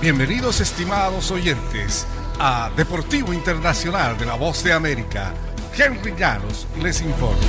Bienvenidos estimados oyentes a Deportivo Internacional de la Voz de América. Henry Llanos les informa.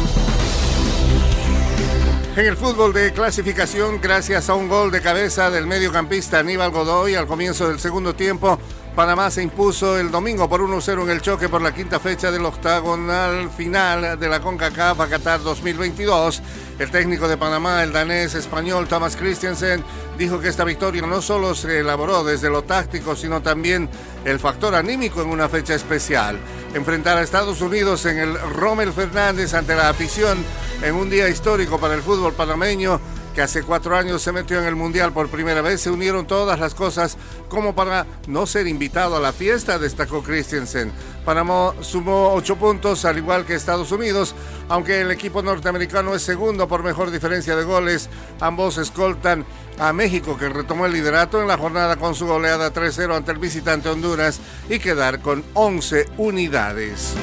En el fútbol de clasificación, gracias a un gol de cabeza del mediocampista Aníbal Godoy al comienzo del segundo tiempo, Panamá se impuso el domingo por 1-0 en el choque por la quinta fecha del octagonal final de la CONCACAF a Qatar 2022. El técnico de Panamá, el danés español Thomas Christiansen, dijo que esta victoria no solo se elaboró desde lo táctico, sino también el factor anímico en una fecha especial. Enfrentar a Estados Unidos en el Rommel Fernández ante la afición en un día histórico para el fútbol panameño hace cuatro años se metió en el Mundial por primera vez, se unieron todas las cosas como para no ser invitado a la fiesta, destacó Christensen. Panamá sumó ocho puntos, al igual que Estados Unidos, aunque el equipo norteamericano es segundo por mejor diferencia de goles. Ambos escoltan a México, que retomó el liderato en la jornada con su goleada 3-0 ante el visitante Honduras y quedar con 11 unidades.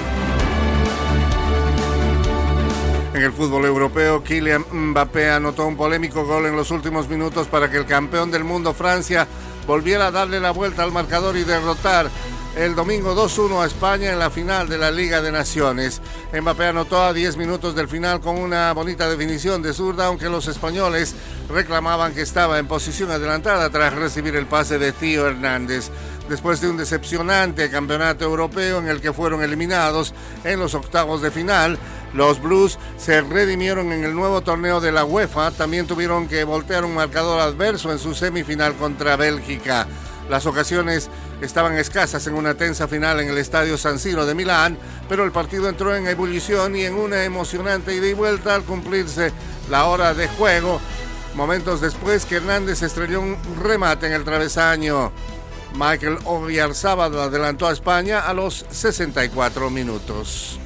En el fútbol europeo, Kylian Mbappé anotó un polémico gol en los últimos minutos para que el campeón del mundo, Francia, volviera a darle la vuelta al marcador y derrotar el domingo 2-1 a España en la final de la Liga de Naciones. Mbappé anotó a 10 minutos del final con una bonita definición de zurda, aunque los españoles reclamaban que estaba en posición adelantada tras recibir el pase de Tío Hernández. Después de un decepcionante campeonato europeo en el que fueron eliminados en los octavos de final, los Blues se redimieron en el nuevo torneo de la UEFA. También tuvieron que voltear un marcador adverso en su semifinal contra Bélgica. Las ocasiones estaban escasas en una tensa final en el Estadio San Siro de Milán, pero el partido entró en ebullición y en una emocionante ida y vuelta al cumplirse la hora de juego. Momentos después que Hernández estrelló un remate en el travesaño. Michael Sábado adelantó a España a los 64 minutos.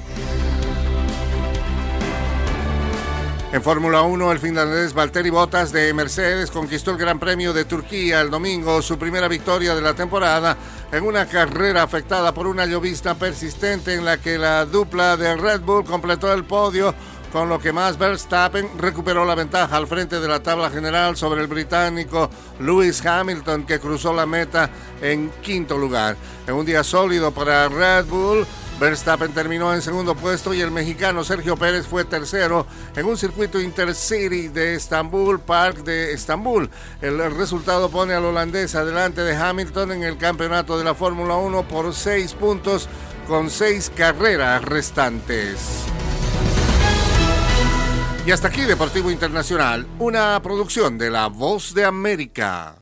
En Fórmula 1, el finlandés Valtteri Bottas de Mercedes conquistó el Gran Premio de Turquía el domingo, su primera victoria de la temporada en una carrera afectada por una llovizna persistente en la que la dupla de Red Bull completó el podio con lo que más Verstappen recuperó la ventaja al frente de la tabla general sobre el británico Lewis Hamilton que cruzó la meta en quinto lugar. En un día sólido para Red Bull, Verstappen terminó en segundo puesto y el mexicano Sergio Pérez fue tercero en un circuito intercity de Estambul Park de Estambul. El resultado pone al holandés adelante de Hamilton en el campeonato de la Fórmula 1 por seis puntos con seis carreras restantes. Y hasta aquí Deportivo Internacional, una producción de La Voz de América.